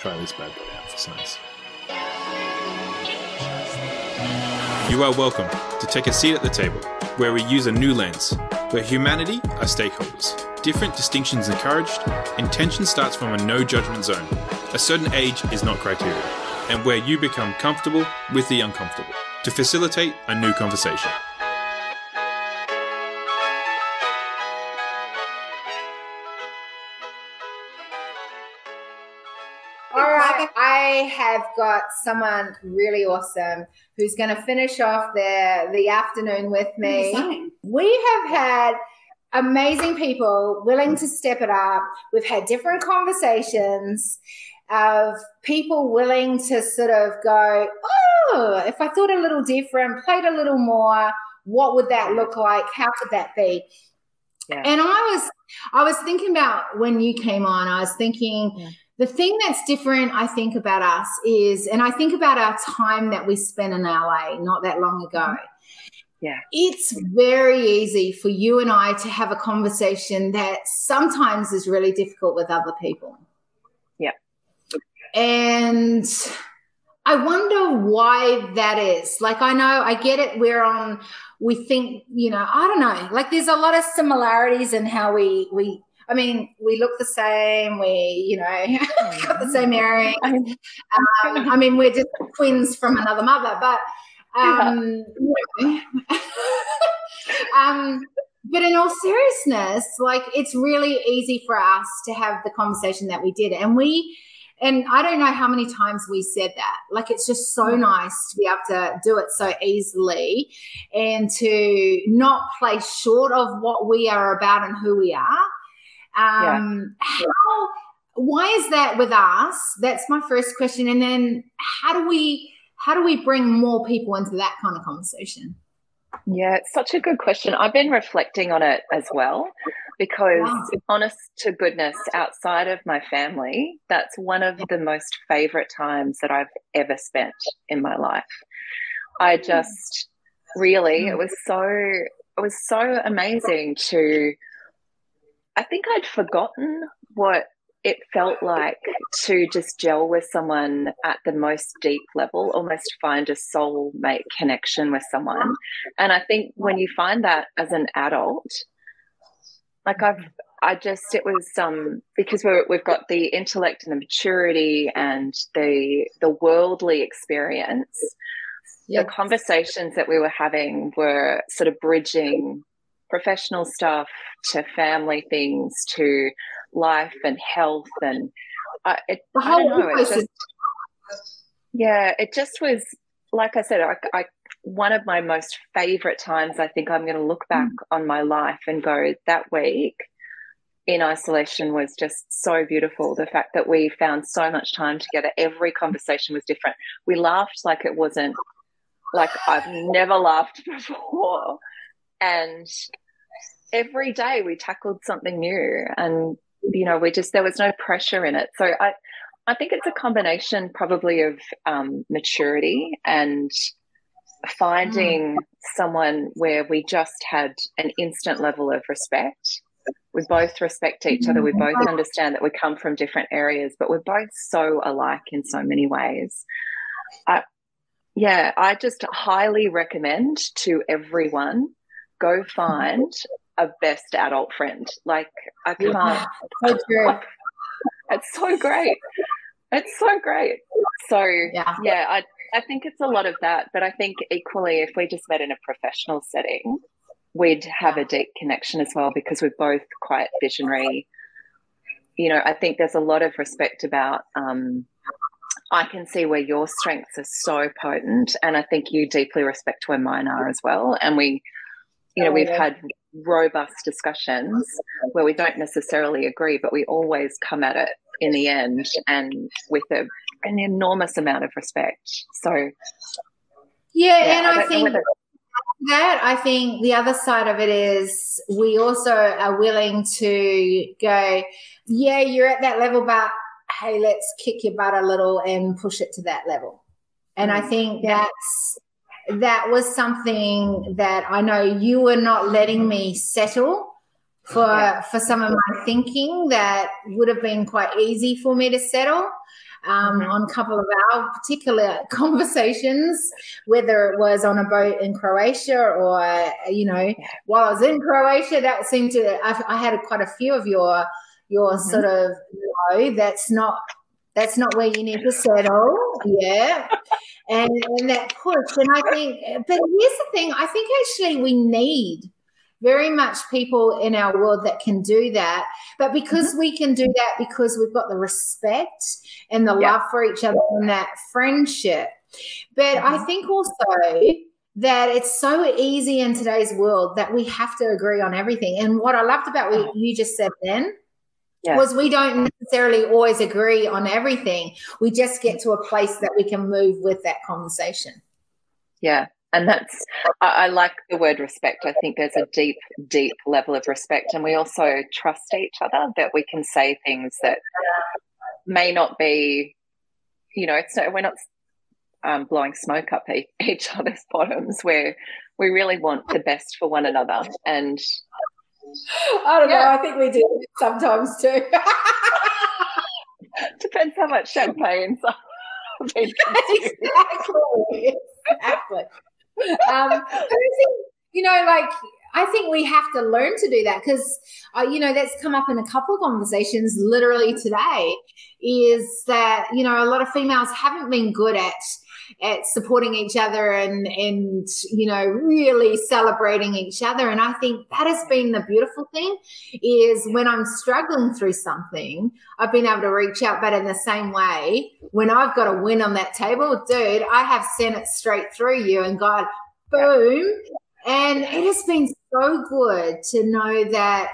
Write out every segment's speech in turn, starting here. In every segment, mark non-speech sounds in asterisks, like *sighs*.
Try this bad boy out for size. You are welcome to take a seat at the table, where we use a new lens, where humanity are stakeholders. Different distinctions encouraged, intention starts from a no judgment zone. A certain age is not criteria, and where you become comfortable with the uncomfortable to facilitate a new conversation. Have got someone really awesome who's going to finish off the the afternoon with me. We have had amazing people willing to step it up. We've had different conversations of people willing to sort of go, oh, if I thought a little different, played a little more, what would that look like? How could that be? Yeah. And I was I was thinking about when you came on, I was thinking yeah. The thing that's different, I think, about us is, and I think about our time that we spent in LA not that long ago. Mm-hmm. Yeah. It's very easy for you and I to have a conversation that sometimes is really difficult with other people. Yeah. And I wonder why that is. Like, I know, I get it. We're on, we think, you know, I don't know. Like, there's a lot of similarities in how we, we, I mean, we look the same. We, you know, *laughs* got the same earring. *laughs* Um, I mean, we're just twins from another mother, but, um, yeah. *laughs* um, but in all seriousness, like it's really easy for us to have the conversation that we did, and we and I don't know how many times we said that. Like, it's just so mm. nice to be able to do it so easily and to not play short of what we are about and who we are. Um, yeah. How, why is that with us? That's my first question. And then how do we, how do we bring more people into that kind of conversation? Yeah, it's such a good question. I've been reflecting on it as well because, wow. honest to goodness, outside of my family, that's one of the most favorite times that I've ever spent in my life. I just really, it was so, it was so amazing to, I think I'd forgotten what it felt like to just gel with someone at the most deep level, almost find a soulmate connection with someone. And I think when you find that as an adult, like I've, I just, it was um because we're, we've got the intellect and the maturity and the the worldly experience. Yep. The conversations that we were having were sort of bridging professional stuff to family things to life and health and I, it, I know. It just, yeah, it just was like I said. I, I one of my most favorite times. I think I'm going to look back mm. on my life and go that week in isolation was just so beautiful. The fact that we found so much time together. Every conversation was different. We laughed like it wasn't like I've never laughed *laughs* before, and every day we tackled something new and you know we just there was no pressure in it so i i think it's a combination probably of um, maturity and finding mm. someone where we just had an instant level of respect we both respect each other we both mm. understand that we come from different areas but we're both so alike in so many ways I, yeah i just highly recommend to everyone go find a best adult friend. Like I can't. Yeah, *laughs* so true. it's so great. It's so great. So yeah, yeah. I I think it's a lot of that, but I think equally, if we just met in a professional setting, we'd have a deep connection as well because we're both quite visionary. You know, I think there's a lot of respect about. Um, I can see where your strengths are so potent, and I think you deeply respect where mine are as well. And we, you know, we've had robust discussions where we don't necessarily agree, but we always come at it in the end and with a, an enormous amount of respect. So, yeah, yeah and I, I think that I think the other side of it is we also are willing to go, yeah, you're at that level, but hey, let's kick your butt a little and push it to that level. And I mm. think that's that was something that I know you were not letting me settle for yeah. for some of my thinking that would have been quite easy for me to settle. um, mm-hmm. on a couple of our particular *laughs* conversations, whether it was on a boat in Croatia or, you know, while I was in Croatia, that seemed to, I, I had quite a few of your, your mm-hmm. sort of, no, that's not, that's not where you need to settle. Yeah. And, and that push. And I think, but here's the thing I think actually we need very much people in our world that can do that. But because mm-hmm. we can do that, because we've got the respect and the love for each other and that friendship. But mm-hmm. I think also that it's so easy in today's world that we have to agree on everything. And what I loved about what you just said then yeah. was we don't necessarily always agree on everything. We just get to a place that we can move with that conversation. Yeah, and that's I, I, like the word respect i think there's a deep deep level of respect and we also trust each other that we can say things that may not be you know it's not we're not um, blowing smoke up *laughs* each other's bottoms where we really want the best for one another and i don't yeah. know i think we do sometimes too *laughs* depends how much champagne *laughs* *laughs* exactly exactly um, I think, you know, like I think we have to learn to do that because, uh, you know, that's come up in a couple of conversations literally today. Is that you know a lot of females haven't been good at at supporting each other and and you know really celebrating each other. And i think that has been the beautiful thing is when i'm struggling through something i've been able to reach out but in the same way when i've got a win on that table dude i have sent it straight through you and god boom. And it has been so good to know that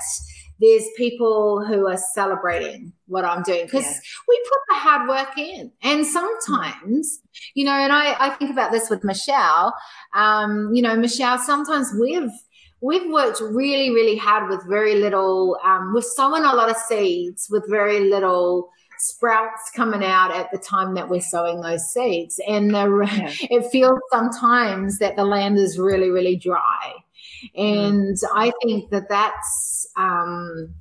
there's people who are celebrating what I'm doing because yeah. we put the hard work in. And sometimes, you know, and I, I think about this with Michelle. Um, you know, Michelle, sometimes we've we've worked really, really hard with very little, um, we're sowing a lot of seeds with very little sprouts coming out at the time that we're sowing those seeds. And the, yeah. *laughs* it feels sometimes that the land is really, really dry. And I think that that's um,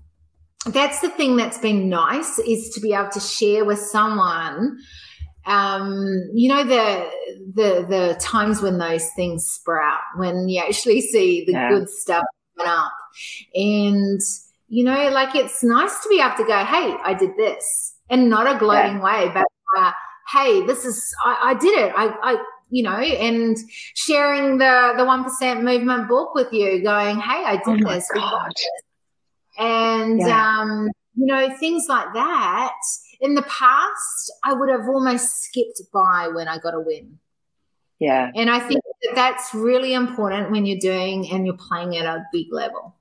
that's the thing that's been nice is to be able to share with someone. Um, you know the the the times when those things sprout, when you actually see the yeah. good stuff coming up, and you know, like it's nice to be able to go, "Hey, I did this," and not a gloating yeah. way, but uh, "Hey, this is I, I did it. I, I you know, and sharing the the one percent movement book with you, going, "Hey, I did oh this." And yeah. um, you know, things like that. In the past, I would have almost skipped by when I got a win. Yeah. And I think that that's really important when you're doing and you're playing at a big level.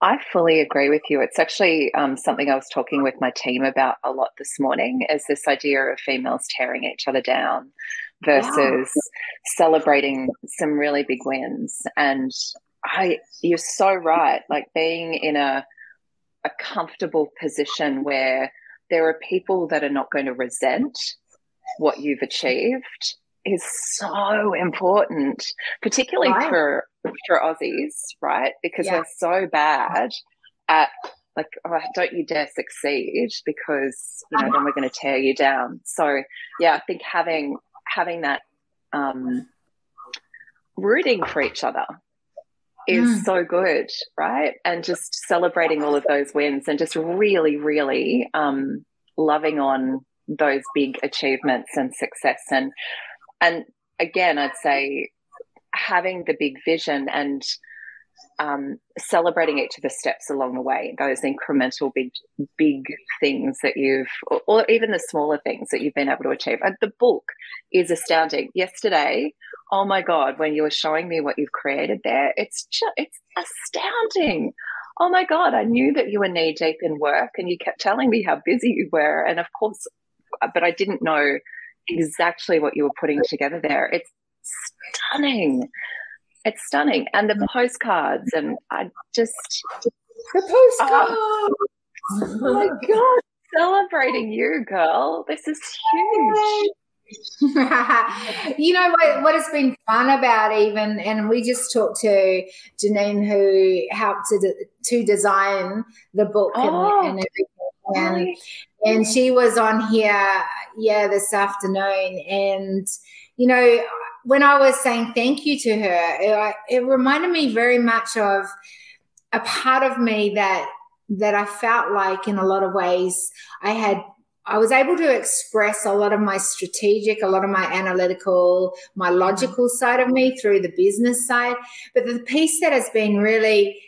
I fully agree with you. It's actually um, something I was talking with my team about a lot this morning is this idea of females tearing each other down versus celebrating some really big wins. And I, you're so right. Like being in a a comfortable position where there are people that are not going to resent what you've achieved is so important, particularly right. for for Aussies, right? Because yeah. we're so bad at like, oh, don't you dare succeed because you know then we're going to tear you down. So yeah, I think having having that um, rooting for each other is mm. so good, right? And just celebrating all of those wins and just really, really um, loving on those big achievements and success and and again i'd say having the big vision and um, celebrating each of the steps along the way, those incremental big, big things that you've, or, or, even the smaller things that you've been able to achieve. And the book is astounding. Yesterday, oh my God, when you were showing me what you've created there, it's just, it's astounding. Oh my God, I knew that you were knee deep in work and you kept telling me how busy you were. And of course, but I didn't know exactly what you were putting together there. It's stunning. It's stunning. And the postcards, and I just. The postcards! Oh, oh my God. Celebrating you, girl. This is huge. *laughs* you know what, what has been fun about even and we just talked to Janine who helped to, to design the book oh. and, and, everything and and she was on here, yeah, this afternoon, and you know, when I was saying thank you to her, it, it reminded me very much of a part of me that that I felt like in a lot of ways I had I was able to express a lot of my strategic, a lot of my analytical, my logical side of me through the business side. But the piece that has been really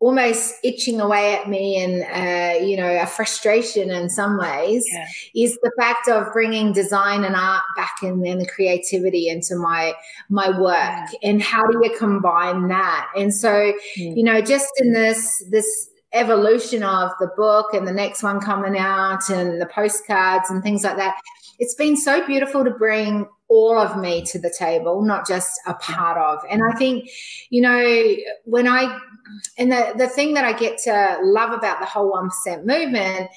almost itching away at me and uh, you know a frustration in some ways yeah. is the fact of bringing design and art back in and the creativity into my my work yeah. and how do you combine that and so mm. you know just in this this evolution of the book and the next one coming out and the postcards and things like that it's been so beautiful to bring all of me to the table not just a part of and i think you know when i and the, the thing that i get to love about the whole 1% movement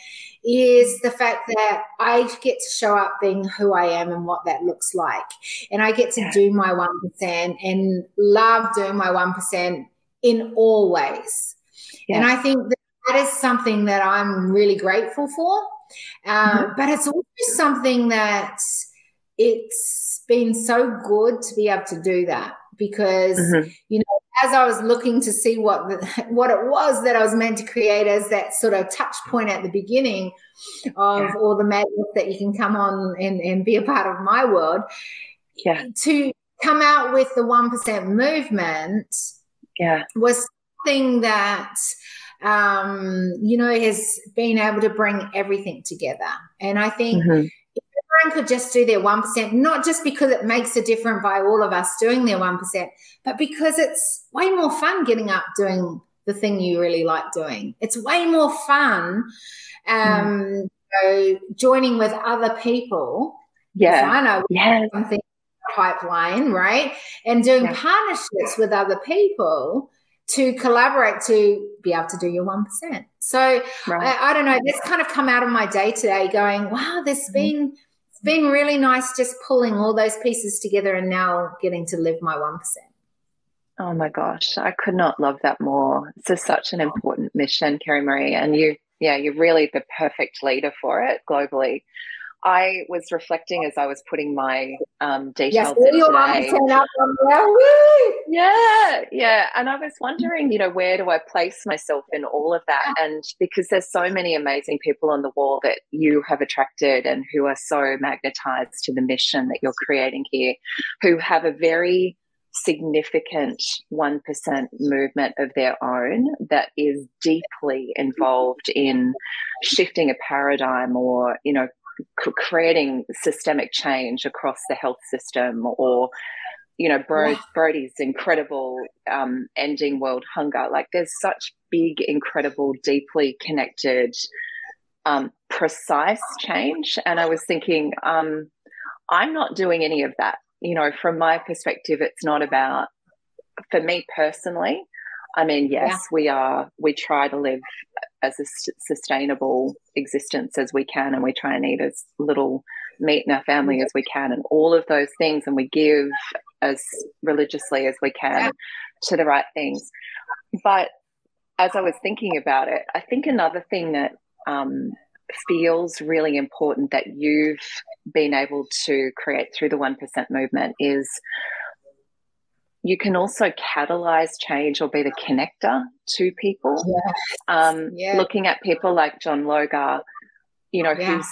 is the fact that I get to show up being who I am and what that looks like. And I get to do my 1% and love doing my 1% in all ways. Yeah. And I think that, that is something that I'm really grateful for. Um, mm-hmm. But it's also something that it's been so good to be able to do that because, mm-hmm. you know, as I was looking to see what the, *laughs* what it was that I was meant to create as that sort of touch point at the beginning of yeah. all the madness that you can come on and, and be a part of my world, yeah, to come out with the one percent movement, yeah, was something that um, you know, has been able to bring everything together. And I think mm-hmm. Everyone could just do their 1%, not just because it makes a difference by all of us doing their 1%, but because it's way more fun getting up doing the thing you really like doing. It's way more fun um, mm. joining with other people. Yeah. I know yeah. something pipeline, right? And doing yeah. partnerships with other people to collaborate to be able to do your 1%. So right. I, I, don't know, this kind of come out of my day today going, wow, has mm-hmm. been, been really nice just pulling all those pieces together and now getting to live my 1%. Oh my gosh, I could not love that more. This is such an important mission, Kiri-Maree, and you, yeah, you're really the perfect leader for it globally. I was reflecting as I was putting my um, details yes, in today. Yeah, yeah. And I was wondering, you know, where do I place myself in all of that? And because there's so many amazing people on the wall that you have attracted and who are so magnetized to the mission that you're creating here, who have a very significant 1% movement of their own that is deeply involved in shifting a paradigm or you know creating systemic change across the health system or you know Bro- Brody's incredible um, ending world hunger. Like there's such big incredible deeply connected um, precise change. And i was thinking um, i'm not doing any of that. You know from my perspective it's not about for me personally I mean, yes, yeah. we are, we try to live as a sustainable existence as we can, and we try and eat as little meat in our family as we can, and all of those things, and we give as religiously as we can to the right things. But as I was thinking about it, I think another thing that um, feels really important that you've been able to create through the 1% movement is you can also catalyze change or be the connector to people. Yes. Um, yeah. Looking at people like John Logar, you know, yeah. who's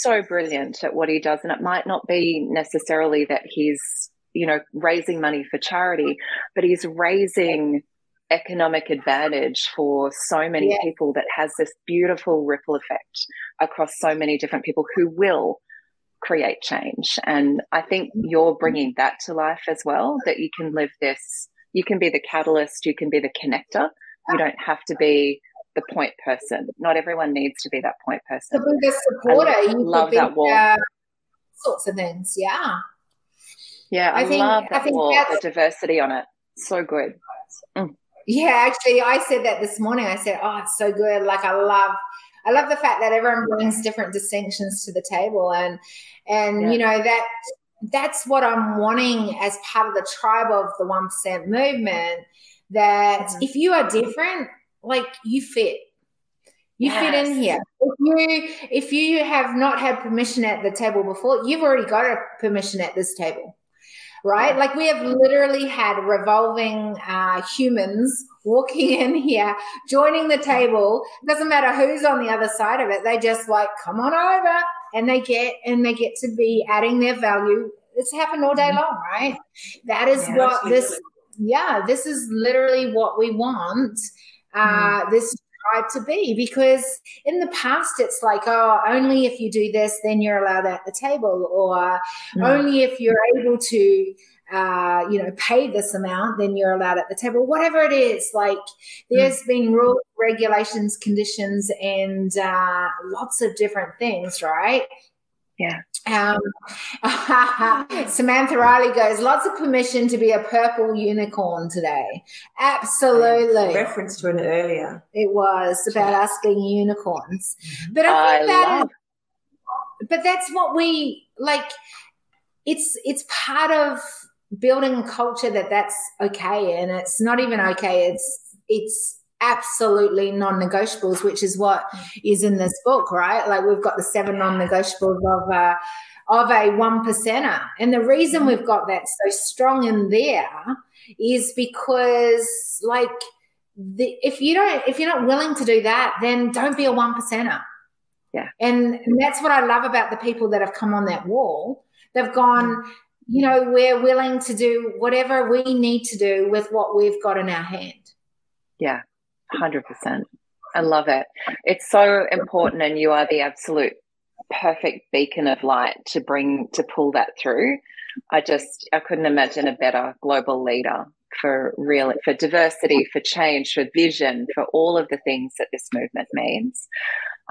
so brilliant at what he does. And it might not be necessarily that he's, you know, raising money for charity, but he's raising economic advantage for so many yeah. people that has this beautiful ripple effect across so many different people who will create change. And I think you're bringing that to life as well that you can live this, you can be the catalyst, you can be the connector. You don't have to be the point person. Not everyone needs to be that point person. To be the supporter, you love that wall. Uh, sorts of things, yeah. Yeah, I, I think, love that I think wall, the diversity on it. So good. Mm. Yeah, actually, I said that this morning. I said, "Oh, it's so good." Like I love I love the fact that everyone brings different distinctions to the table, and and yeah. you know that that's what I'm wanting as part of the tribe of the one percent movement. That mm-hmm. if you are different, like you fit, You yes. fit in here. If you if you have not had permission at the table before, you've already got a permission at this table, right? Like we have literally had revolving uh, humans walking in here, joining the table. Doesn't matter who's on the other side of it. They just like come on over, and they get and they get to be adding their value. It's happened all day mm-hmm. long, right? That is yeah, what this. Yeah, this is literally what we want. Uh, mm. This tribe to be because in the past it's like oh only if you do this then you're allowed at the table or mm. only if you're able to uh, you know pay this amount then you're allowed at the table whatever it is like there's mm. been rules regulations conditions and uh, lots of different things right yeah. Um, *laughs* Samantha Riley goes, lots of permission to be a purple unicorn today. Absolutely. Reference to it earlier. It was about us being unicorns. Mm-hmm. But I think I that love- is, but that's what we like. It's it's part of building a culture that that's okay, and it's not even mm. okay. It's it's absolutely non-negotiables, which is what mm. is in this book, right? Like we've got the seven non-negotiables of a of a one percenter, and the reason mm-hmm. we've got that so strong in there is because, like, the, if you don't, if you're not willing to do that, then don't be a one percenter. Yeah, and, and that's what I love about the people that have come on that wall. They've gone. Mm. You know, we're willing to do whatever we need to do with what we've got in our hand. Yeah. 100%. I love it. It's so important, and you are the absolute perfect beacon of light to bring to pull that through. I just I couldn't imagine a better global leader for real for diversity, for change, for vision, for all of the things that this movement means.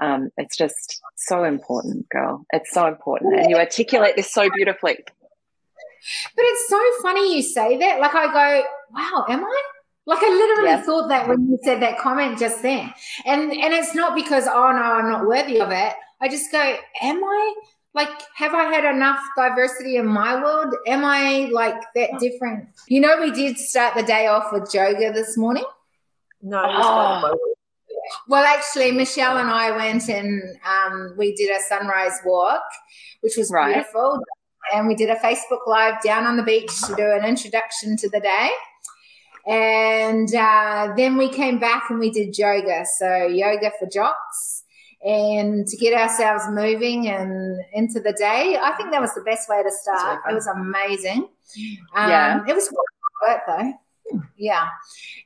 Um, it's just so important, girl. It's so important, and you articulate this so beautifully. But it's so funny you say that. Like I go, wow, am I? Like I literally yes. thought that when you said that comment just then. And and it's not because oh no, I'm not worthy of it. I just go, am I? Like, have I had enough diversity in my world? Am I like that different? You know, we did start the day off with yoga this morning. No, oh. well, actually, Michelle and I went and um, we did a sunrise walk, which was right. beautiful. And we did a Facebook Live down on the beach to do an introduction to the day. And uh, then we came back and we did yoga. So, yoga for jocks and to get ourselves moving and into the day. I think that was the best way to start. It was amazing. Um, yeah. It was work though. Yeah.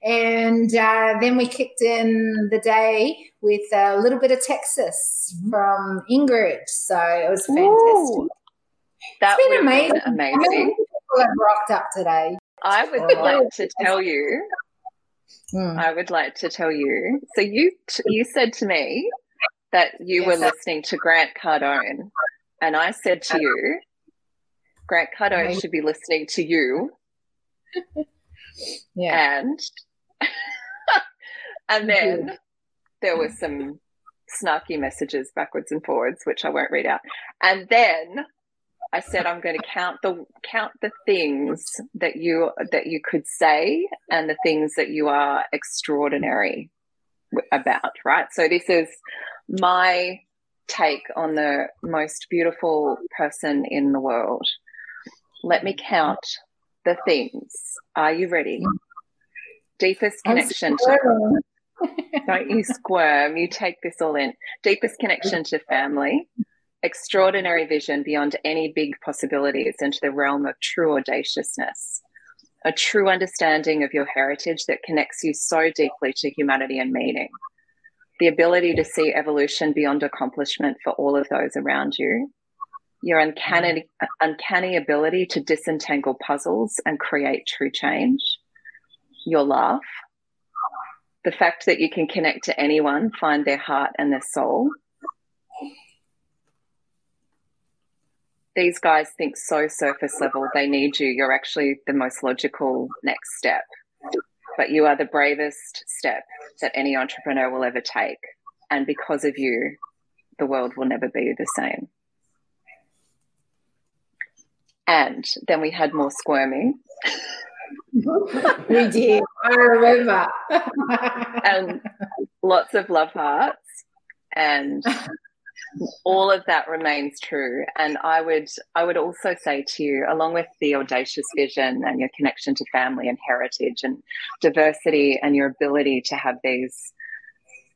And uh, then we kicked in the day with a little bit of Texas mm-hmm. from Ingrid. So it was fantastic. Ooh, that it's been amazing. amazing. People have rocked up today. I would like to tell you. Mm. I would like to tell you. So you you said to me that you yes. were listening to Grant Cardone, and I said to you, Grant Cardone should be listening to you. *laughs* yeah, and *laughs* and then there were some snarky messages backwards and forwards, which I won't read out, and then I said I'm going to count the count the things that you that you could say and the things that you are extraordinary about, right? So this is my take on the most beautiful person in the world. Let me count the things. Are you ready? Deepest connection to don't you squirm, you take this all in. Deepest connection to family extraordinary vision beyond any big possibilities into the realm of true audaciousness, a true understanding of your heritage that connects you so deeply to humanity and meaning, the ability to see evolution beyond accomplishment for all of those around you, your uncanny, uncanny ability to disentangle puzzles and create true change, your laugh, the fact that you can connect to anyone, find their heart and their soul these guys think so surface level, they need you. You're actually the most logical next step. But you are the bravest step that any entrepreneur will ever take. And because of you, the world will never be the same. And then we had more squirming. we did. I remember. and lots of love hearts. and *laughs* all of that remains true. And i would i would also say to you along with the audacious vision and your connection to family and heritage and diversity and your ability to have these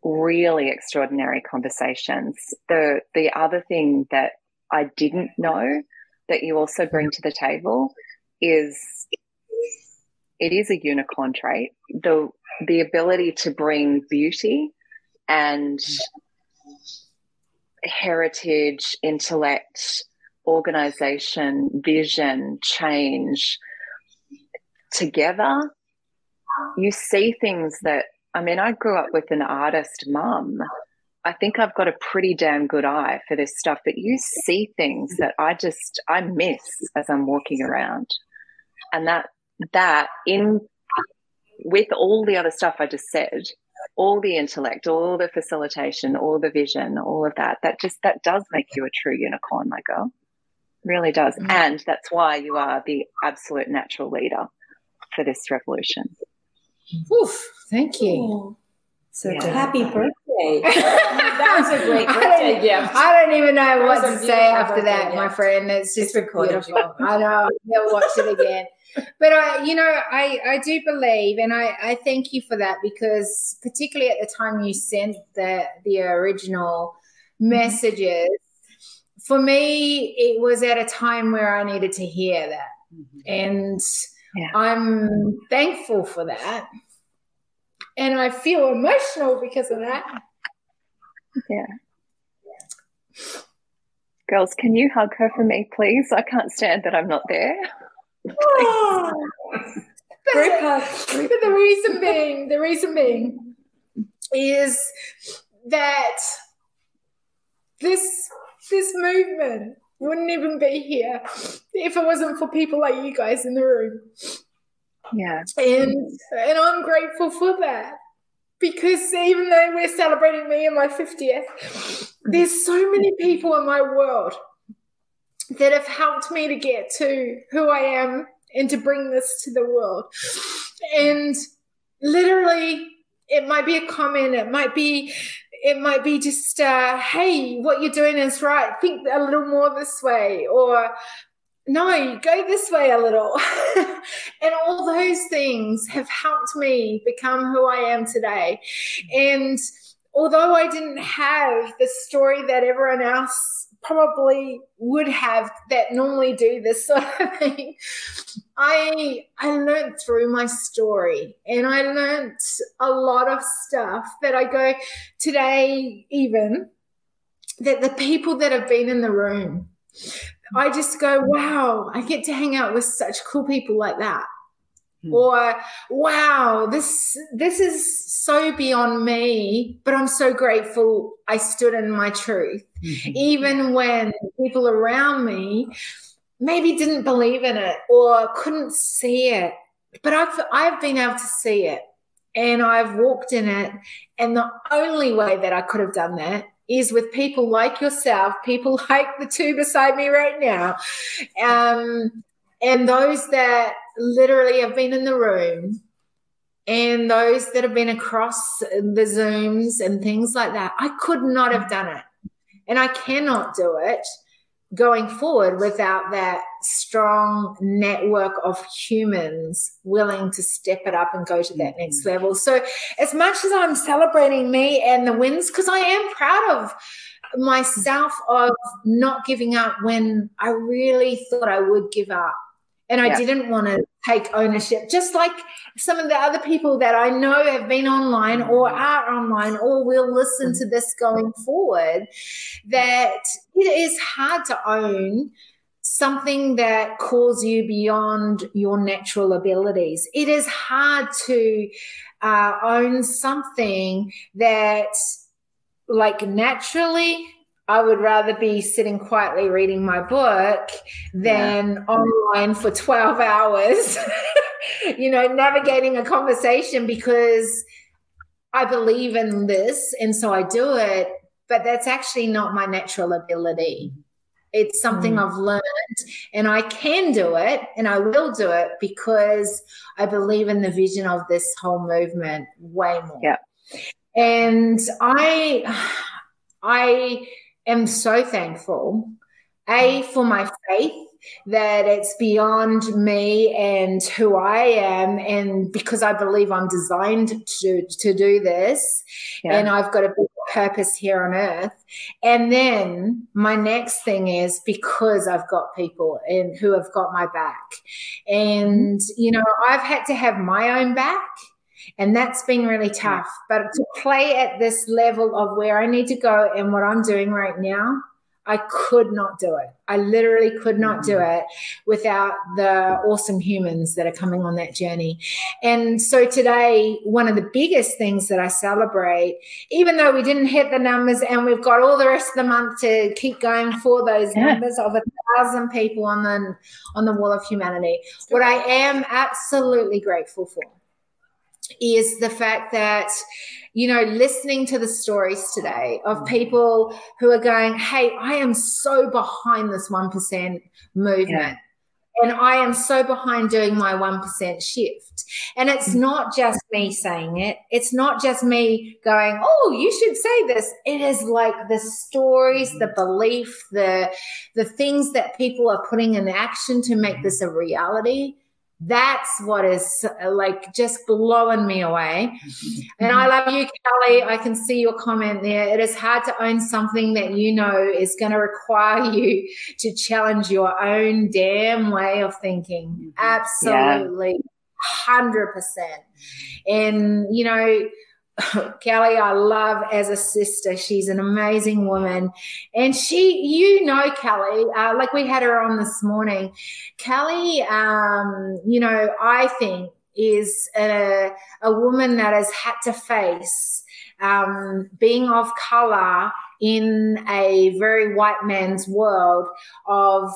really extraordinary conversations the the other thing that i didn't know that you also bring to the table is it is a unicorn trait the the ability to bring beauty and heritage, intellect, organization, vision, change together, you see things that, I mean, I grew up with an artist mum. I think I've got a pretty damn good eye for this stuff, but you see things that I just, I miss as I'm walking around. And that, that in, with all the other stuff I just said, all the intellect, all the facilitation, all the vision, all of that, that just that does make you a true unicorn, my girl. Really does. Mm-hmm. And that's why you are the absolute natural leader for this revolution. Oof, thank you. So yeah. happy birthday. *laughs* that was a great birthday gift. I don't even know what to say after that, my friend. It's just recorded. I know. I'll watch it again *laughs* but I, you know, I, I do believe, and I, I thank you for that because particularly at the time you sent the the original messages, for me, it was at a time where I needed to hear that, mm-hmm. and yeah. I'm thankful for that, and I feel emotional because of that. Yeah. Girls, can you hug her for me, please? I can't stand that I'm not there. but, but the reason being, the reason being is that this this movement wouldn't even be here if it wasn't for people like you guys in the room. Yeah. And and I'm grateful for that. Because even though we're celebrating me and my 50th, there's so many people in my world that have helped me to get to who I am and to bring this to the world. And literally, it might be a comment, it might be it might be just uh, hey what you're doing is right think a little more this way or no go this way a little *laughs* and all those things have helped me become who i am today and although i didn't have the story that everyone else probably would have that normally do this *laughs* sort of thing. I I learned through my story and I learned a lot of stuff that I go today even that the people that have been in the room I just go wow I get to hang out with such cool people like that Hmm. Or wow, this this is so beyond me, but I'm so grateful I stood in my truth. Mm-hmm. Even when people around me maybe didn't believe in it or couldn't see it. But I've I've been able to see it and I've walked in it. And the only way that I could have done that is with people like yourself, people *laughs* like the two beside me right now, um, and those that literally have been in the room and those that have been across the Zooms and things like that, I could not have done it. And I cannot do it going forward without that strong network of humans willing to step it up and go to that next mm-hmm. level. So, as much as I'm celebrating me and the wins, because I am proud of myself of not giving up when I really thought I would give up and I yeah. didn't want to take ownership, just like some of the other people that I know have been online or are online or will listen to this going forward, that it is hard to own something that calls you beyond your natural abilities. It is hard to uh, own something that, like, naturally I would rather be sitting quietly reading my book than yeah. online for 12 hours, *laughs* you know, navigating a conversation because I believe in this and so I do it, but that's actually not my natural ability. It's something mm. I've learned and I can do it and I will do it because I believe in the vision of this whole movement way more. Yeah. And I I am so thankful, A, for my faith that it's beyond me and who I am, and because I believe I'm designed to to do this, yeah. and I've got a big purpose here on earth. And then my next thing is because I've got people and who have got my back, and you know I've had to have my own back. And that's been really tough. But to play at this level of where I need to go and what I'm doing right now, I could not do it. I literally could not do mm. it without the awesome humans that are coming on that journey. And so today, one of the biggest things that I celebrate, even though we didn't hit the numbers and we've got all the rest of the month to keep going for those yeah. numbers of a thousand people on the on the wall of humanity, what I am absolutely grateful for is the fact that you know, listening to the stories today of mm. people who are going, Hey, I am so behind this 1% movement. Yeah. And I am so behind doing my 1% shift. And it's mm. not just me saying it. It's not just me going, Oh, you should say this. It is like the stories, the mm. belief, the, the things that people are putting in action to make this a reality that's what is like just blowing me away. *laughs* And I love you, Kelly. I can see your comment there. It is hard to own something that you know is going to require you to challenge your own damn way of thinking. Mm-hmm. Absolutely. Yeah. 100%. And, you know, *laughs* Kelly, I love as a sister. She's an amazing woman. And she, you know, Kelly, uh, like we had her on this morning. Kelly, um, you know, I think is a, a woman that has had to face um, being of color in a very white man's world of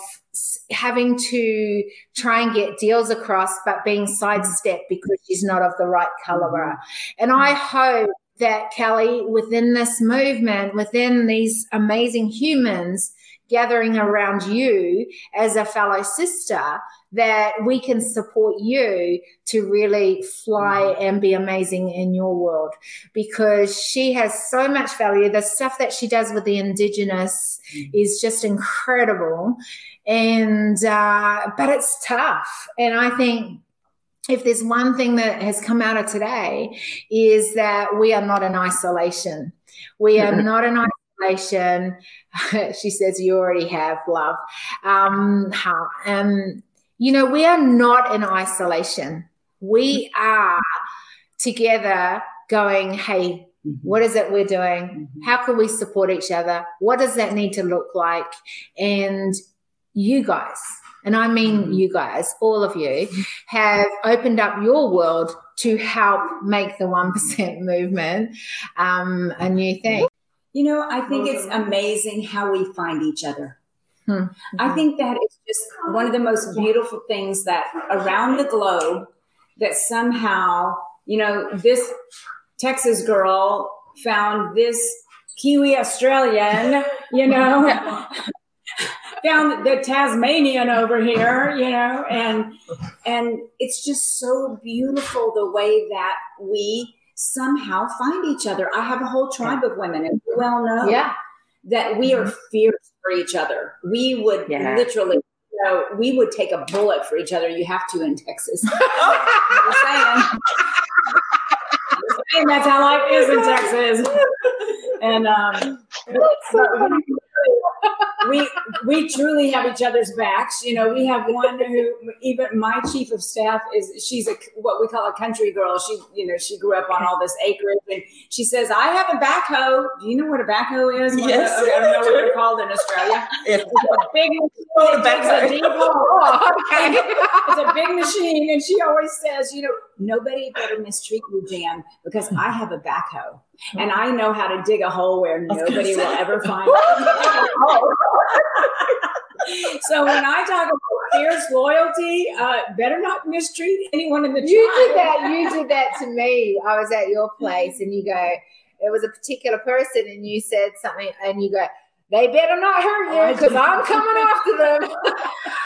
having to try and get deals across, but being sidestepped because she's not of the right color. Mm-hmm. And I hope that Kelly, within this movement, within these amazing humans gathering around you as a fellow sister, that we can support you to really fly mm-hmm. and be amazing in your world because she has so much value. The stuff that she does with the Indigenous mm-hmm. is just incredible. And, uh, but it's tough. And I think if there's one thing that has come out of today is that we are not in isolation. We are not in *laughs* she says you already have love. Um, um, you know, we are not in isolation. We are together going, hey, mm-hmm. what is it we're doing? Mm-hmm. How can we support each other? What does that need to look like? And you guys, and I mean mm-hmm. you guys, all of you, have opened up your world to help make the 1% *laughs* movement um, a new thing. You know, I think it's amazing how we find each other. Hmm. I think that is just one of the most beautiful things that around the globe that somehow, you know, this Texas girl found this Kiwi Australian, you know, *laughs* found the Tasmanian over here, you know, and and it's just so beautiful the way that we somehow find each other. I have a whole tribe of women, and you well know yeah. that we are mm-hmm. fierce for each other. We would yeah. literally, you know, we would take a bullet for each other. You have to in Texas. *laughs* I'm saying. saying that's how life is in Texas. And um, we we truly have each other's backs. You know, we have one who even my chief of staff is she's a what we call a country girl. She you know she grew up on all this acreage, and she says, "I have a backhoe." Do you know what a backhoe is? Yes, I don't know what they're called in Australia. *laughs* It's a big, oh, a deep hole. Oh, *laughs* okay. it's a big machine, and she always says, "You know, nobody better mistreat you, Jan, because I have a backhoe." and I know how to dig a hole where nobody will ever *laughs* find it. so when I talk about fierce loyalty, uh, better not mistreat anyone in the tribe. You did that. You did that to me. I was at your place, and you go, it was a particular person, and you said something, and you go, they better not hurt you because oh, I'm coming after them. *laughs*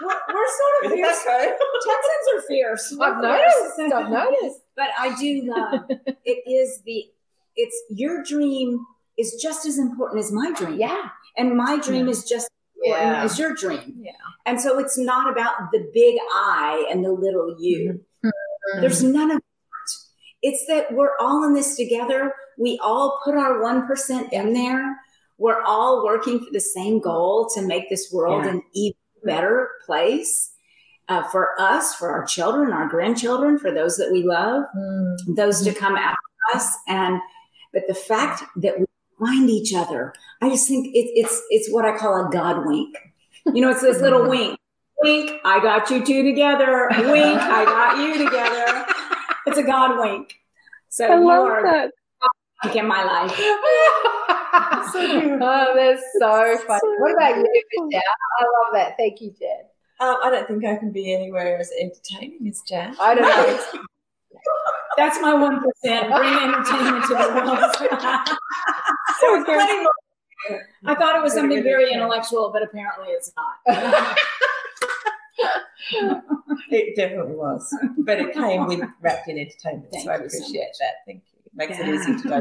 we're, we're, sort of *laughs* fierce. Texans are fierce. We're *laughs* I've noticed. Fierce. I've noticed. But I do love *laughs* it. Is the it's your dream is just as important as my dream. Yeah. And my dream yeah. is just yeah. as your dream. Yeah. And so it's not about the big I and the little you. Mm-hmm. There's none of that. It's that we're all in this together. We all put our 1% in there. We're all working for the same goal to make this world yeah. an even better place. Uh, for us, for our children, our grandchildren, for those that we love, mm. those to come after us, and but the fact that we find each other, I just think it, it's it's what I call a God wink. You know, it's this little *laughs* wink. Wink, I got you two together. Wink, I got you together. *laughs* It's a God wink. So I love you that. in my life. *laughs* so oh, that's so funny. So what about you, Michelle? I love that. Thank you, Jen. Um, I don't think I can be anywhere as entertaining as Jan. I don't know. *laughs* That's my one percent. Bring entertainment to the world. *laughs* so I thought it was something very intellectual, but apparently it's not. it definitely was, but it came with wrapped in entertainment. Thank so I appreciate so that. Thank you. Makes yeah. it easy to go.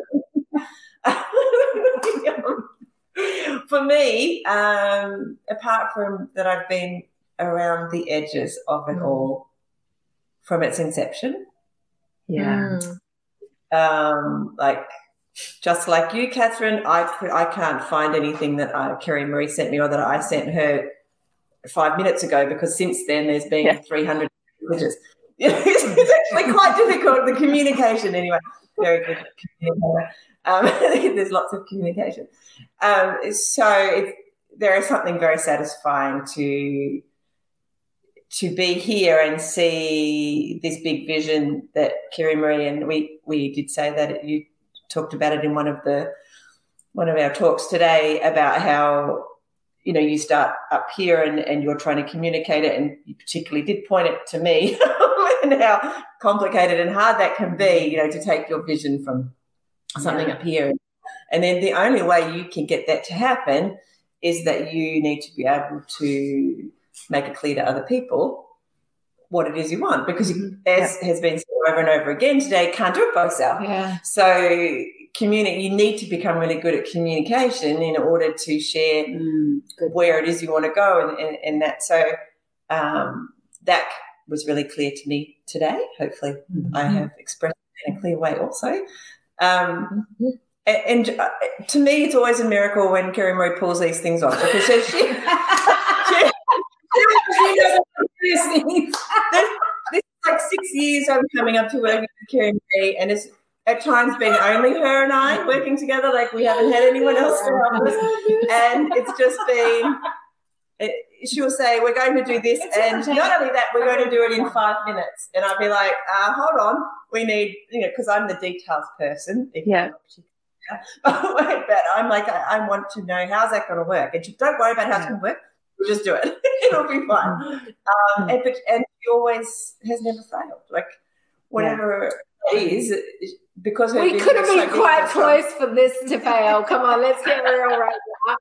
*laughs* For me, um, apart from that, I've been around the edges of it mm. all from its inception. Yeah. Mm. Um, like just like you, Catherine, I I can't find anything that uh, Kiri-Maree sent me or that I sent her five minutes ago because since then there's been yeah. 300 messages. *laughs* it's actually quite difficult, the communication anyway. Very good um, *laughs* there's lots of communication. Um, so it, there is something very satisfying to to be here and see this big vision that Kiri-Maree and we we did say that you talked about it in one of the one of our talks today about how you know you start up here and, and you're trying to communicate it and you particularly did point it to me *laughs* and how complicated and hard that can be you know to take your vision from something yeah. up here and then the only way you can get that to happen is that you need to be able to make it clear to other people what it is you want because mm-hmm. as has been said over and over again today can't do it by yourself yeah. so communicate you need to become really good at communication in order to share mm, where it is you want to go and, and, and that so um, that was really clear to me today hopefully mm-hmm. i have expressed it in a clear way also um, mm-hmm. and, and uh, to me it's always a miracle when Kiri-Maree pulls these things off because she, she *laughs* this, this is like six years I'm coming up to working with Kiri-Maree, and it's at times been only her and I working together. Like we haven't had anyone else to help us, and it's just been. It, she'll say, "We're going to do this," and not only that, we're going to do it in five minutes. And I'll be like, uh, "Hold on, we need," you know, because I'm the details person. Yeah. *laughs* but I'm like, I, I, want to know how's that going to work. And she, don't worry about how it's going to work. We'll just do it. *laughs* It'll be fine. Mm. Um, and, but, and she always has never failed. Like whatever yeah. it is, because we could have been quite close for this to fail. Come on, let's get real right now.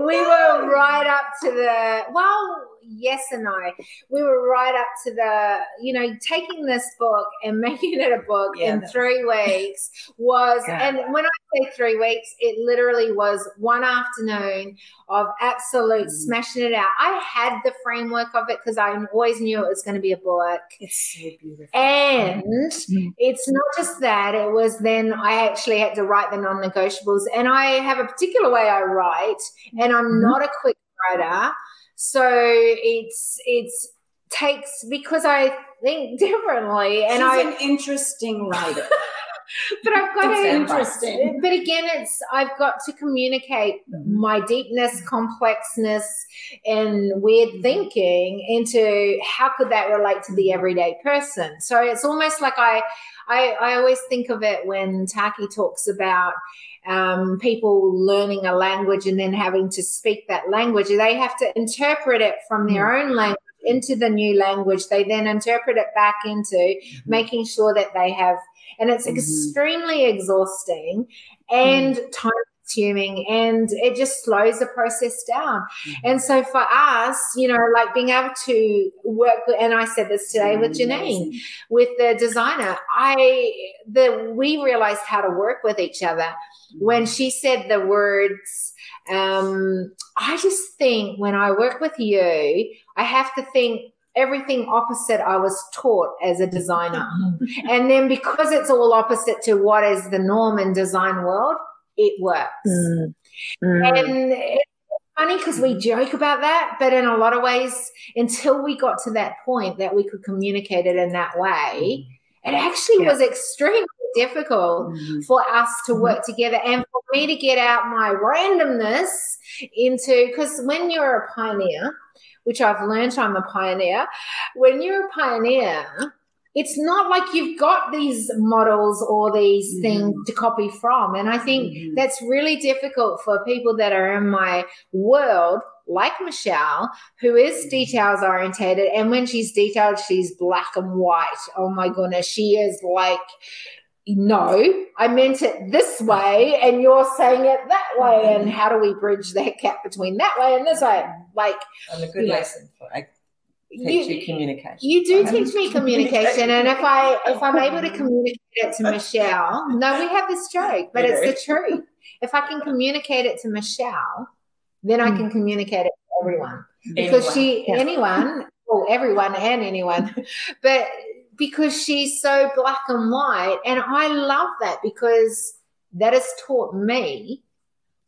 We were right up to the well, yes and no. We were right up to the, you know, taking this book and *laughs* making it a book yeah, in three weeks was, yeah. and when I say three weeks, it literally was one afternoon of absolute mm. smashing it out. I had the framework of it because I always knew it was going to be a book. It's so beautiful. And mm. it's not just that, it was then I actually had to write the non negotiables. And I have a particular way I write, and I'm mm. not a quick writer. So it's it's takes because I think *laughs* differently, and She's I an interesting writer. *laughs* *laughs* but I've got it's to interesting. But again, it's I've got to communicate my deepness, complexness, and weird thinking into how could that relate to the everyday person. So it's almost like I I, I always think of it when Taki talks about um, people learning a language and then having to speak that language. They have to interpret it from their mm. own language into the new language. They then interpret it back into mm-hmm. making sure that they have, and it's mm-hmm. extremely exhausting and mm. time consuming and it just slows the process down. Mm-hmm. And so for us, you know, like being able to work with, and I said this today with Janine, with the designer, I, the, we realized how to work with each other when mm-hmm. she said the words, um, I just think when I work with you, I have to think everything opposite I was taught as a designer. Mm-hmm. and then because it's all opposite to what is the norm in design world, it works. Mm. Mm. And it's funny because we joke about that, but in a lot of ways, until we got to that point that we could communicate it in that way, it actually yeah. was extremely difficult mm-hmm. for us to mm-hmm. work together and for me to get out my randomness into because when you're a pioneer, which I've learned I'm a pioneer, when you're a pioneer, it's not like you've got these models or these mm-hmm. things to copy from. And I think mm-hmm. that's really difficult for people that are in my world, like Michelle, who is mm-hmm. details orientated. And when she's detailed, she's black and white. Oh my goodness, she is like, no, I meant it this way, and you're saying it that way. And mm-hmm. how do we bridge that gap between that way and this way? Like, and a good lesson for teach you, you communication. You do teach me communication, and if I if I'm able to communicate it to *laughs* Michelle, no, we have this joke, but it's the truth. If I can communicate it to Michelle, then I hmm. can communicate it to everyone because anyone. she yeah. anyone or everyone and anyone, *laughs* but because she's so black and white, and I love that because that has taught me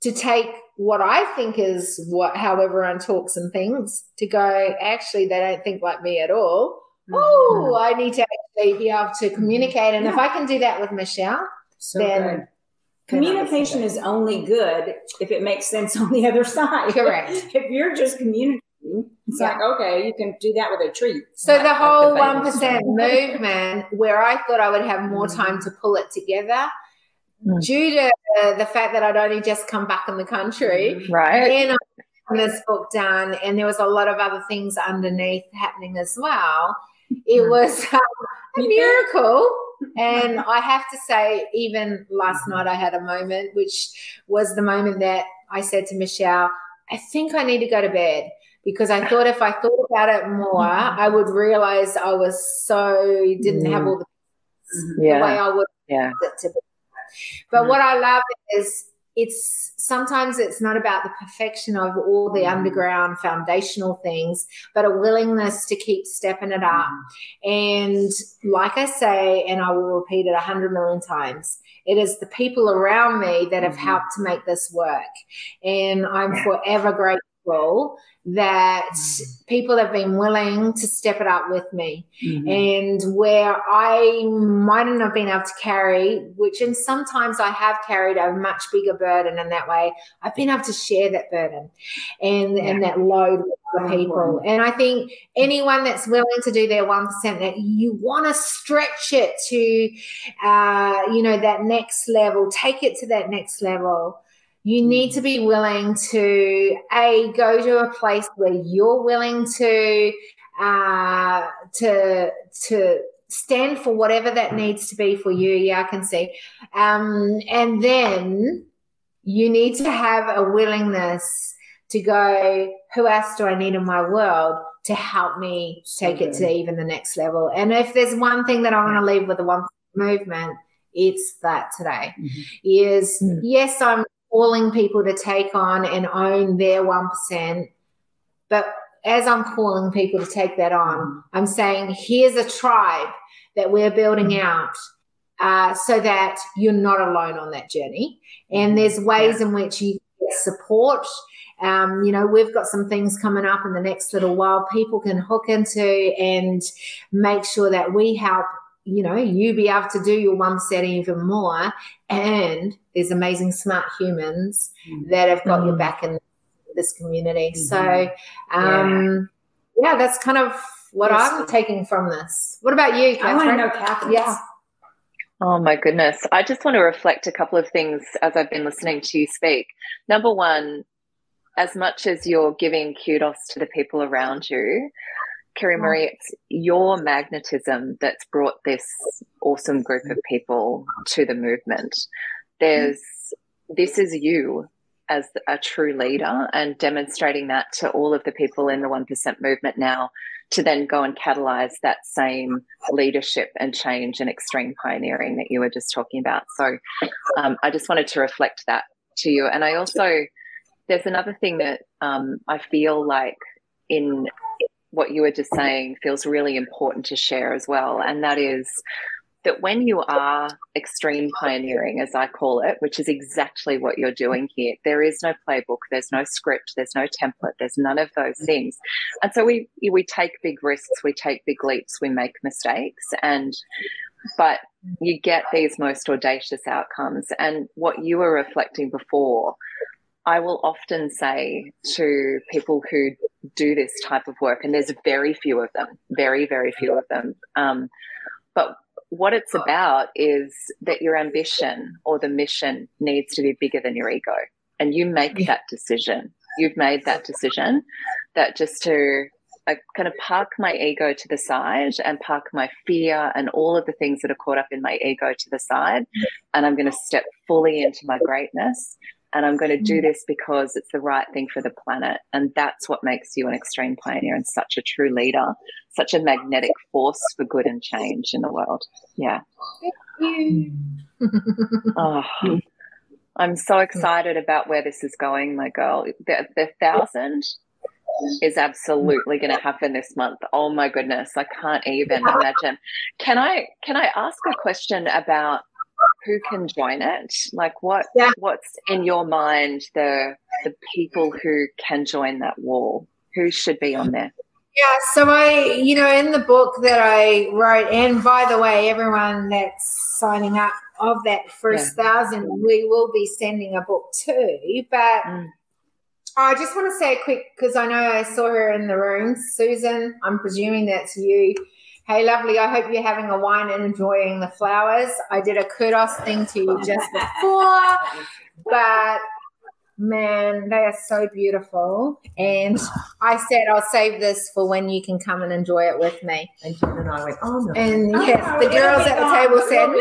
to take what I think is what how everyone talks and things to go, actually, they don't think like me at all. Mm-hmm. Oh, I need to actually be able to communicate. And yeah. if I can do that with Michelle, so then good. communication is only good if it makes sense *laughs* on the other side. Correct. if you're just communicating, it's yeah. like, okay, you can do that with a treat. So the whole one percent *laughs* movement where I thought I would have more mm-hmm. time to pull it together mm. due to uh, the fact that I'd only just come back in the country. Right. Then I this book done, and there was a lot of other things underneath happening as well. It mm. was *laughs* um, a miracle. *laughs* And I have to say, even last night, I had a moment, which was the moment that I said to Michelle, I think I need to go to bed because I thought if I thought about it more, I would realize I was so didn't have mm. all the, yeah. the way I would yeah. to be but mm what I love is it's sometimes it's not about the perfection of all the mm underground foundational things, but a willingness to keep stepping it up. And like I say, and I will repeat it a hundred million times, it is the people around me that have mm-hmm. helped to make this work. And I'm forever grateful that mm-hmm. people have been willing to step it up with me mm-hmm. and where I mightn't have been able to carry, which and sometimes I have carried a much bigger burden in that way, I've been able to share that burden and, yeah. and that load with other people. And I think anyone that's willing to do their 1% that you want to stretch it to, uh, you know, that next level, take it to that next level you need to be willing to a go to a place where you're willing to uh, to to stand for whatever that needs to be for you. Yeah, I can see. Um, and then you need to have a willingness to go. Who else do I need in my world to help me take okay. it to even the next level? And if there's one thing that I want to leave with the one movement, it's that today mm-hmm. is mm-hmm. yes, I'm calling people to take on and own their 1%. But as I'm calling people to take that on, I'm saying, here's a tribe that we're building mm. out uh, so that you're not alone on that journey. And there's ways in which you get support. Um, you know, we've got some things coming up in the next little while people can hook into and make sure that we help you know, you be able to do your one set even more. And there's amazing smart humans mm-hmm. that have got mm-hmm. your back in this community. Mm-hmm. So, um, yeah. yeah. that's kind of what yes. I'm taking from this. What about you, Catherine? I want to know Catherine. Yeah. Oh my goodness. I just want to reflect a couple of things as I've been listening to you speak. Number one, as much as you're giving kudos to the people around you, Kiri-Maree, it's your magnetism that's brought this awesome group of people to the movement. There's this is you as a true leader and demonstrating that to all of the people in the 1% movement now to then go and catalyze that same leadership and change and extreme pioneering that you were just talking about. So um, I just wanted to reflect that to you. And I also, there's another thing that um, I feel like in what you were just saying feels really important to share as well. And that is that when you are extreme pioneering, as I call it, which is exactly what you're doing here, there is no playbook, there's no script, there's no template, there's none of those things. And so we we take big risks, we take big leaps, we make mistakes, and but you get these most audacious outcomes. And what you were reflecting before, I will often say to people who do this type of work, and there's very few of them, very, very few of them. Um, but what it's about is that your ambition or the mission needs to be bigger than your ego. And you make yeah. that decision. You've made that decision that just to I kind of park my ego to the side and park my fear and all of the things that are caught up in my ego to the side. And I'm going to step fully into my greatness and I'm going to do mm. this because it's the right thing for the planet. And that's what makes you an extreme pioneer and such a true leader, such a magnetic force for good and change in the world. Yeah. Thank you. oh, I'm so excited about where this is going, my girl. The, the thousand is absolutely going to happen this month. Oh my goodness, I can't even imagine. Can I can I ask a question about who can join it? Like what yeah. what's in your mind the the people who can join that wall? Who should be on there? Yeah, so I, you know, in the book that I wrote, and by the way, everyone that's signing up of that first yeah. thousand, we will be sending a book too. But mm. I just want to say a quick because I know I saw her in the room, Susan. I'm presuming that's you. Hey, lovely. I hope you're having a wine and enjoying the flowers. I did a kudos thing to you just before, but Man, they are so beautiful. And *sighs* I said, I'll save this for when you can come and enjoy it with me. And Jen and I went, oh, no. And oh, yes, no, the girls at the table said, no,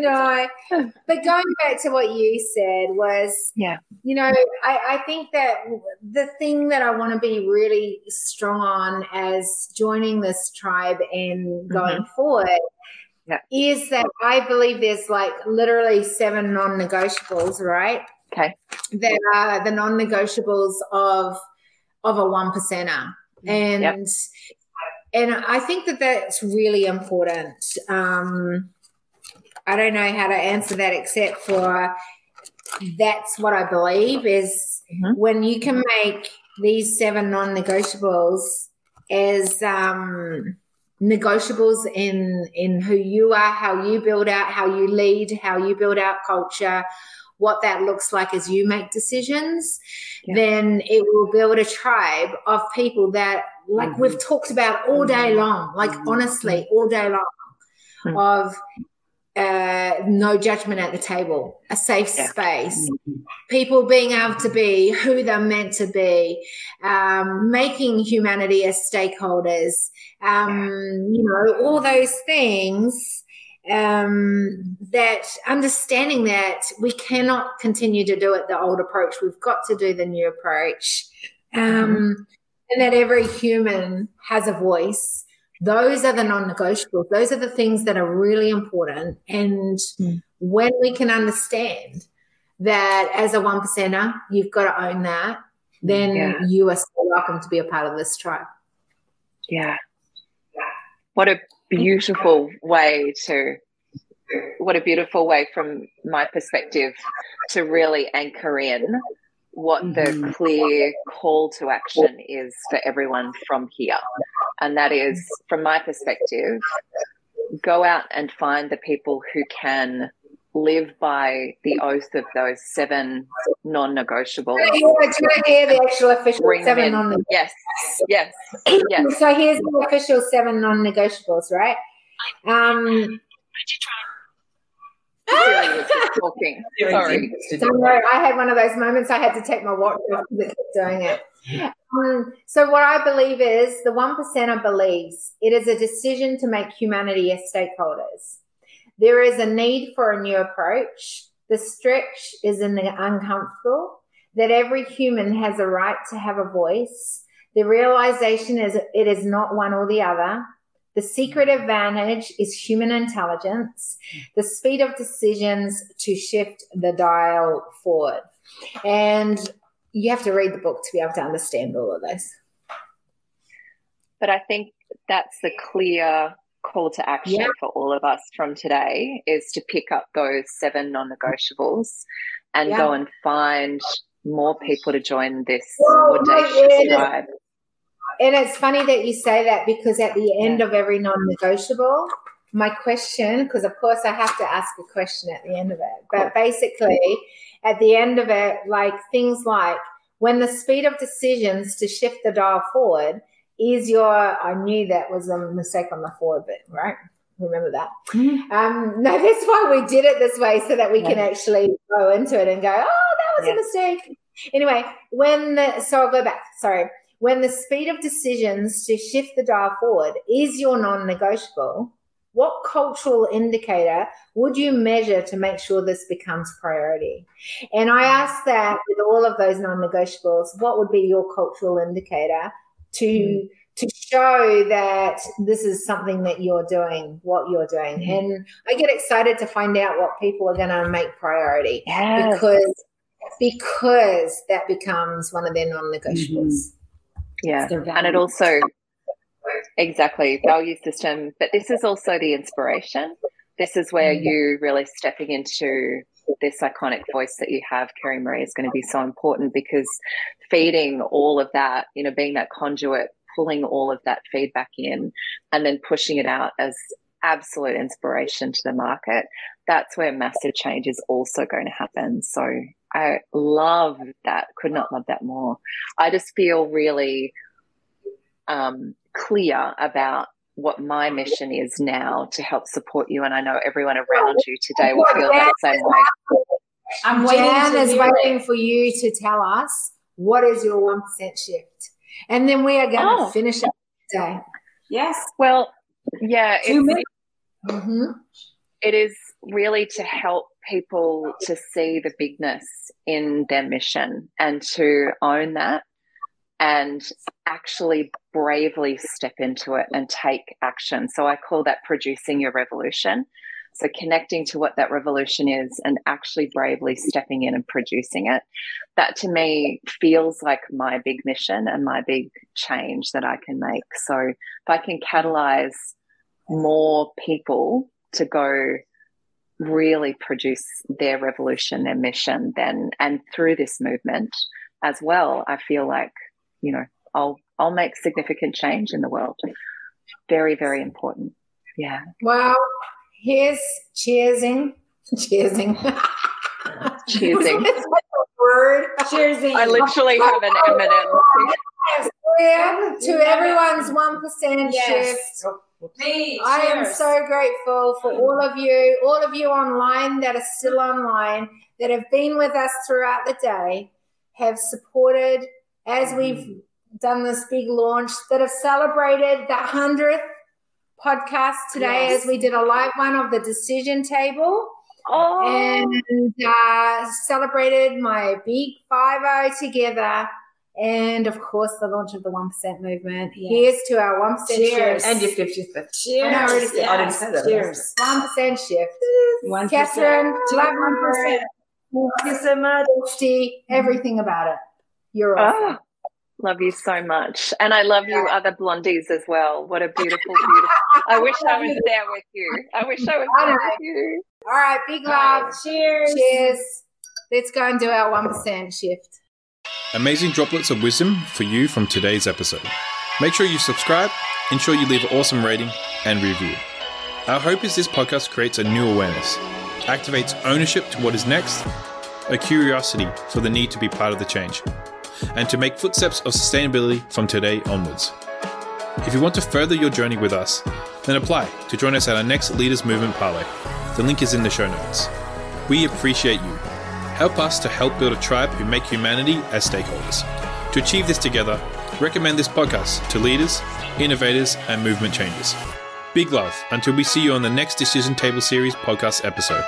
*laughs* no. But going back to what you said was, yeah, you know, I, I think that the thing that I want to be really strong on as joining this tribe and going mm-hmm. forward yeah. is that I believe there's like literally seven non negotiables, right? Okay. That are the non-negotiables of of a one percenter, and yep. and I think that that's really important. Um, I don't know how to answer that except for that's what I believe is mm-hmm. when you can make these seven non-negotiables as um, negotiables in in who you are, how you build out, how you lead, how you build out culture, what that looks like as you make decisions, yeah. then it will build a tribe of people that, like mm-hmm. we've talked about all day mm-hmm. long, like mm-hmm. honestly, all day long, mm-hmm. of uh, no judgment at the table, a safe yeah. space, mm-hmm. people being able to be who they're meant to be, um, making humanity as stakeholders, um, you know, all those things um, that understanding that we cannot continue to do it the old approach. We've got to do the new approach. Um, mm-hmm. And that every human has a voice. Those are the non negotiables. Those are the things that are really important. And mm. when we can understand that as a one percenter, you've got to own that, then yeah. you are so welcome to be a part of this tribe. Yeah. What a beautiful way to what a beautiful way from my perspective to really anchor in what the mm-hmm. clear call to action is for everyone from here. And that is, from my perspective, go out and find the people who can live by the oath of those seven non-negotiables. Do you want to hear the actual official Bring seven non-negotiables? Yes, yes, yes. so here's the official seven non-negotiables, right? Um, talking. *laughs* Sorry. I had one of those moments I had to take my watch off because it kept doing it. Um, so, what I believe is the one percenter believes it is a decision to make humanity as stakeholders. There is a need for a new approach. The stretch is in the uncomfortable, that every human has a right to have a voice. The realization is it is not one or the other. The secret advantage is human intelligence, the speed of decisions to shift the dial forward. And you have to read the book to be able to understand all of this. But I think that's the clear call to action yeah. for all of us from today is to pick up those seven non-negotiables and yeah. go and find more people to join this oh, audacious tribe. And it's funny that you say that because at the end yeah. of every non-negotiable, my question, because of course I have to ask a question at the end of it, but basically at the end of it, like things like when the speed of decisions to shift the dial forward is your I knew that was a mistake on the forward bit, right? Remember that. Mm-hmm. Um, no, that's why we did it this way so that we yeah. can actually go into it and go, oh, that was yeah. a mistake. Anyway, when the so I'll go back. Sorry. When the speed of decisions to shift the dial forward is your non-negotiable, what cultural indicator would you measure to make sure this becomes priority? And I asked that with all of those non-negotiables, what would be your cultural indicator to mm. to show that this is something that you're doing, what you're doing. Mm. And I get excited to find out what people are going to make priority yes. because because that becomes one of their non-negotiables. Mm-hmm. Yeah, and it also exactly value system, but this is also the inspiration. This is where mm. you really stepping into this iconic voice that you have, Kiri-Maree, is going to be so important because feeding all of that, you know, being that conduit, pulling all of that feedback in and then pushing it out as absolute inspiration to the market, that's where massive change is also going to happen. So I love that. Could not love that more. I just feel really um, clear about what my mission is now to help support you. And I know everyone around you today will feel that same way. I'm waiting. Jan is waiting for you to tell us what is your 1% shift. And then we are going oh. to finish up today. Yes. Well, yeah. It's, mm-hmm. it is really to help people to see the bigness in their mission and to own that and actually bravely step into it and take action. So I call that producing your revolution. So connecting to what that revolution is and actually bravely stepping in and producing it. That to me feels like my big mission and my big change that I can make. So if I can catalyze more people to go really produce their revolution, their mission, then and through this movement as well, I feel like you know, I'll I'll make significant change in the world. Very, very important. Yeah. Well, here's cheersing. Cheersing. cheersing. *laughs* word. Cheersing. I literally have an M&M. Yeah, to everyone's one percent yes. shift. Me, I am so grateful for all of you, all of you online that are still online, that have been with us throughout the day, have supported as we've done this big launch that have celebrated the 100th podcast today yes. as we did a live one of the decision table. Oh. And uh, celebrated my big 5 together. And of course, the launch of the 1% movement. Yes. Here's to our 1% Cheers. shift. And your 50th birthday. Cheers. I, yes. I didn't say that. Cheers. 1% shift. 1%. Catherine, love 1%. Thank you so much. Everything about it. You're ah, awesome. Oh, love you so much. And I love you other blondies as well. What a beautiful, beautiful. *laughs* I wish I was *laughs* there with you. I wish I was there with you. All right, big love. Cheers. Cheers. Let's go and do our 1% shift. Amazing droplets of wisdom for you from today's episode. Make sure you subscribe, ensure you leave an awesome rating and review. Our hope is this podcast creates a new awareness, activates ownership to what is next, a curiosity for the need to be part of the change and to make footsteps of sustainability from today onwards. If you want to further your journey with us, then apply to join us at our next Leaders Movement Parlay. The link is in the show notes. We appreciate you. Help us to help build a tribe who make humanity as stakeholders. To achieve this together, recommend this podcast to leaders, innovators, and movement changers. Big love until we see you on the next Decision Table Series podcast episode.